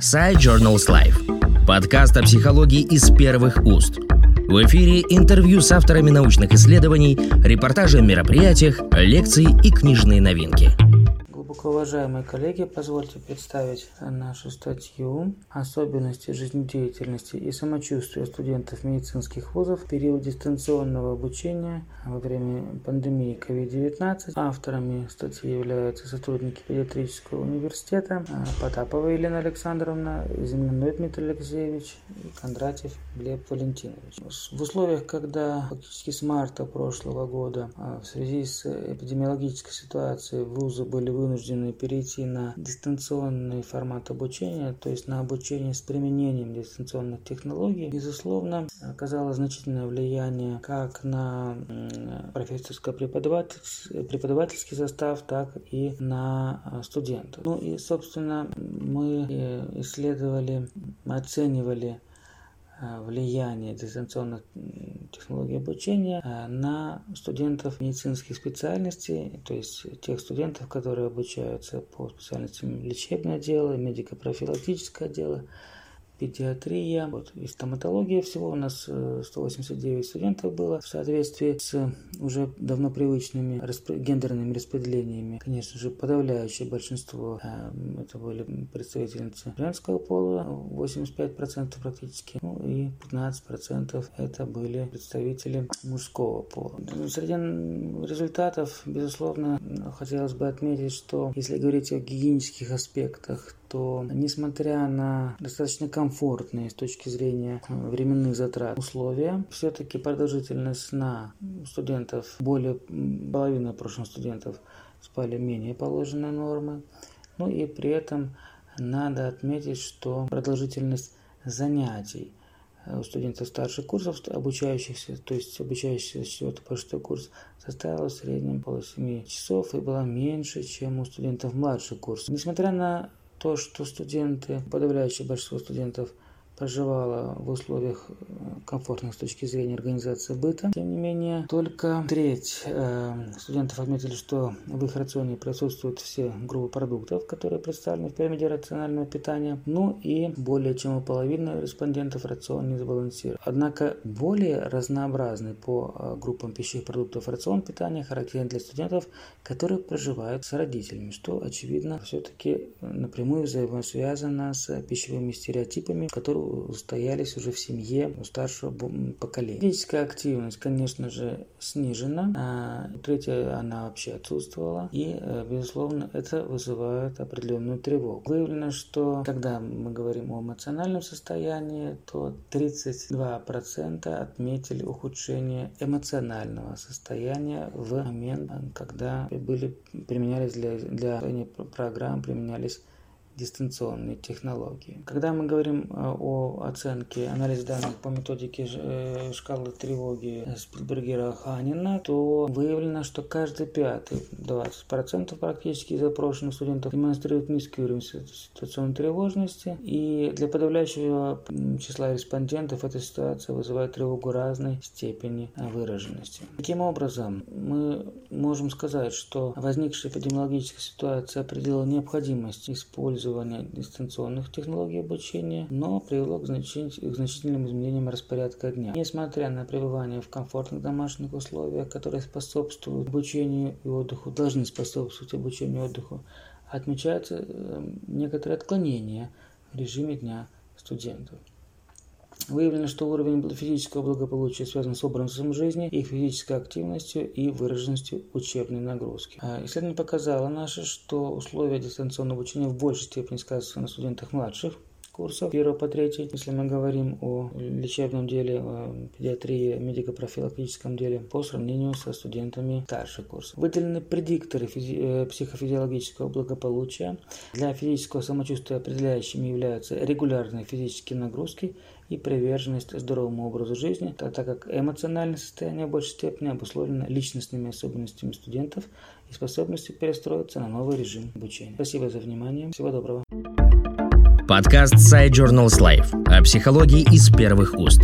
Side Journals Life. Подкаст о психологии из первых уст. В эфире интервью с авторами научных исследований, репортажи о мероприятиях, лекции и книжные новинки – Уважаемые коллеги, позвольте представить нашу статью «Особенности жизнедеятельности и самочувствия студентов медицинских вузов в период дистанционного обучения во время пандемии COVID-19». Авторами статьи являются сотрудники педиатрического университета Потапова Елена Александровна, Зиминой Дмитрий Алексеевич и Кондратьев Глеб Валентинович. В условиях, когда фактически с марта прошлого года а, в связи с эпидемиологической ситуацией вузы были вынуждены вынуждены перейти на дистанционный формат обучения, то есть на обучение с применением дистанционных технологий, безусловно, оказало значительное влияние как на профессорско-преподавательский состав, так и на а, студентов. Ну и, собственно, мы э, исследовали, оценивали влияние дистанционных технологий обучения э, на студентов медицинских специальностей, то есть тех студентов, которые обучаются по специальностям лечебное дело, медико-профилактическое дело, педиатрия, вот, и стоматология. Всего у нас 189 э, студентов было в соответствии с уже давно привычными распри... гендерными распределениями. Конечно же, подавляющее большинство э, это были представительницы женского пола, 85% практически, ну и 15% это были представители мужского пола. Среди результатов, безусловно, хотелось бы отметить, что если говорить о гигиенических аспектах, то несмотря на достаточно комфортные с точки зрения э, временных затрат условия, все-таки продолжительность сна студентов, более половины прошлых студентов спали менее положенной нормы. Ну и при этом надо отметить, что продолжительность занятий э, у студентов старших курсов, обучающихся, то есть обучающихся с 4 по 6 курс, составила в среднем около 7 часов и была меньше, чем у студентов младших курсов. Несмотря на то, что студенты, подавляющее большинство студентов проживала в условиях э, комфортных с точки зрения организации быта. Тем не менее, только треть э, студентов отметили, что в их рационе присутствуют все группы продуктов, которые представлены в пирамиде рационального питания. Ну и более чем у половины респондентов рацион не сбалансирован. Однако более разнообразный по э, группам пищевых продуктов рацион питания характерен для студентов, которые проживают с родителями, что, очевидно, все-таки напрямую взаимосвязано с пищевыми стереотипами, которые устоялись уже в семье у старшего поколения. Физическая активность, конечно же, снижена, а третья она вообще отсутствовала, и, э, безусловно, это вызывает определенную тревогу. Выявлено, что когда мы говорим о эмоциональном состоянии, то 32% отметили ухудшение эмоционального состояния в момент, когда были применялись для, для программ, применялись дистанционные технологии. Когда мы говорим э, о оценке анализе данных по методике э, шкалы тревоги Спилбергера Ханина, то выявлено, что каждый пятый, 20% практически из опрошенных студентов демонстрирует низкий уровень ситуационной тревожности, и для подавляющего числа респондентов эта ситуация вызывает тревогу разной степени выраженности. Таким образом, мы можем сказать, что возникшая эпидемиологическая ситуация определила необходимость использования использования дистанционных технологий обучения, но привело к, значительным изменениям распорядка дня. Несмотря на пребывание в комфортных домашних условиях, которые способствуют обучению и отдыху, должны способствовать обучению и отдыху, отмечаются э, некоторые отклонения в режиме дня студентов. Выявлено, что уровень физического благополучия связан с образом жизни, их физической активностью и выраженностью учебной нагрузки. А, исследование показало наше, что условия дистанционного обучения в большей степени сказываются на студентах младших курсов 1 по 3, если мы говорим о лечебном деле, о педиатрии, медико-профилактическом деле, по сравнению со студентами старших курсов. Выделены предикторы физи- э, психофизиологического благополучия. Для физического самочувствия определяющими являются регулярные физические нагрузки и приверженность здоровому образу жизни, так, так как эмоциональное состояние в большей степени обусловлено личностными особенностями студентов и способностью перестроиться на новый режим обучения. Спасибо за внимание. Всего доброго. Подкаст Side Journals Life о психологии из первых уст.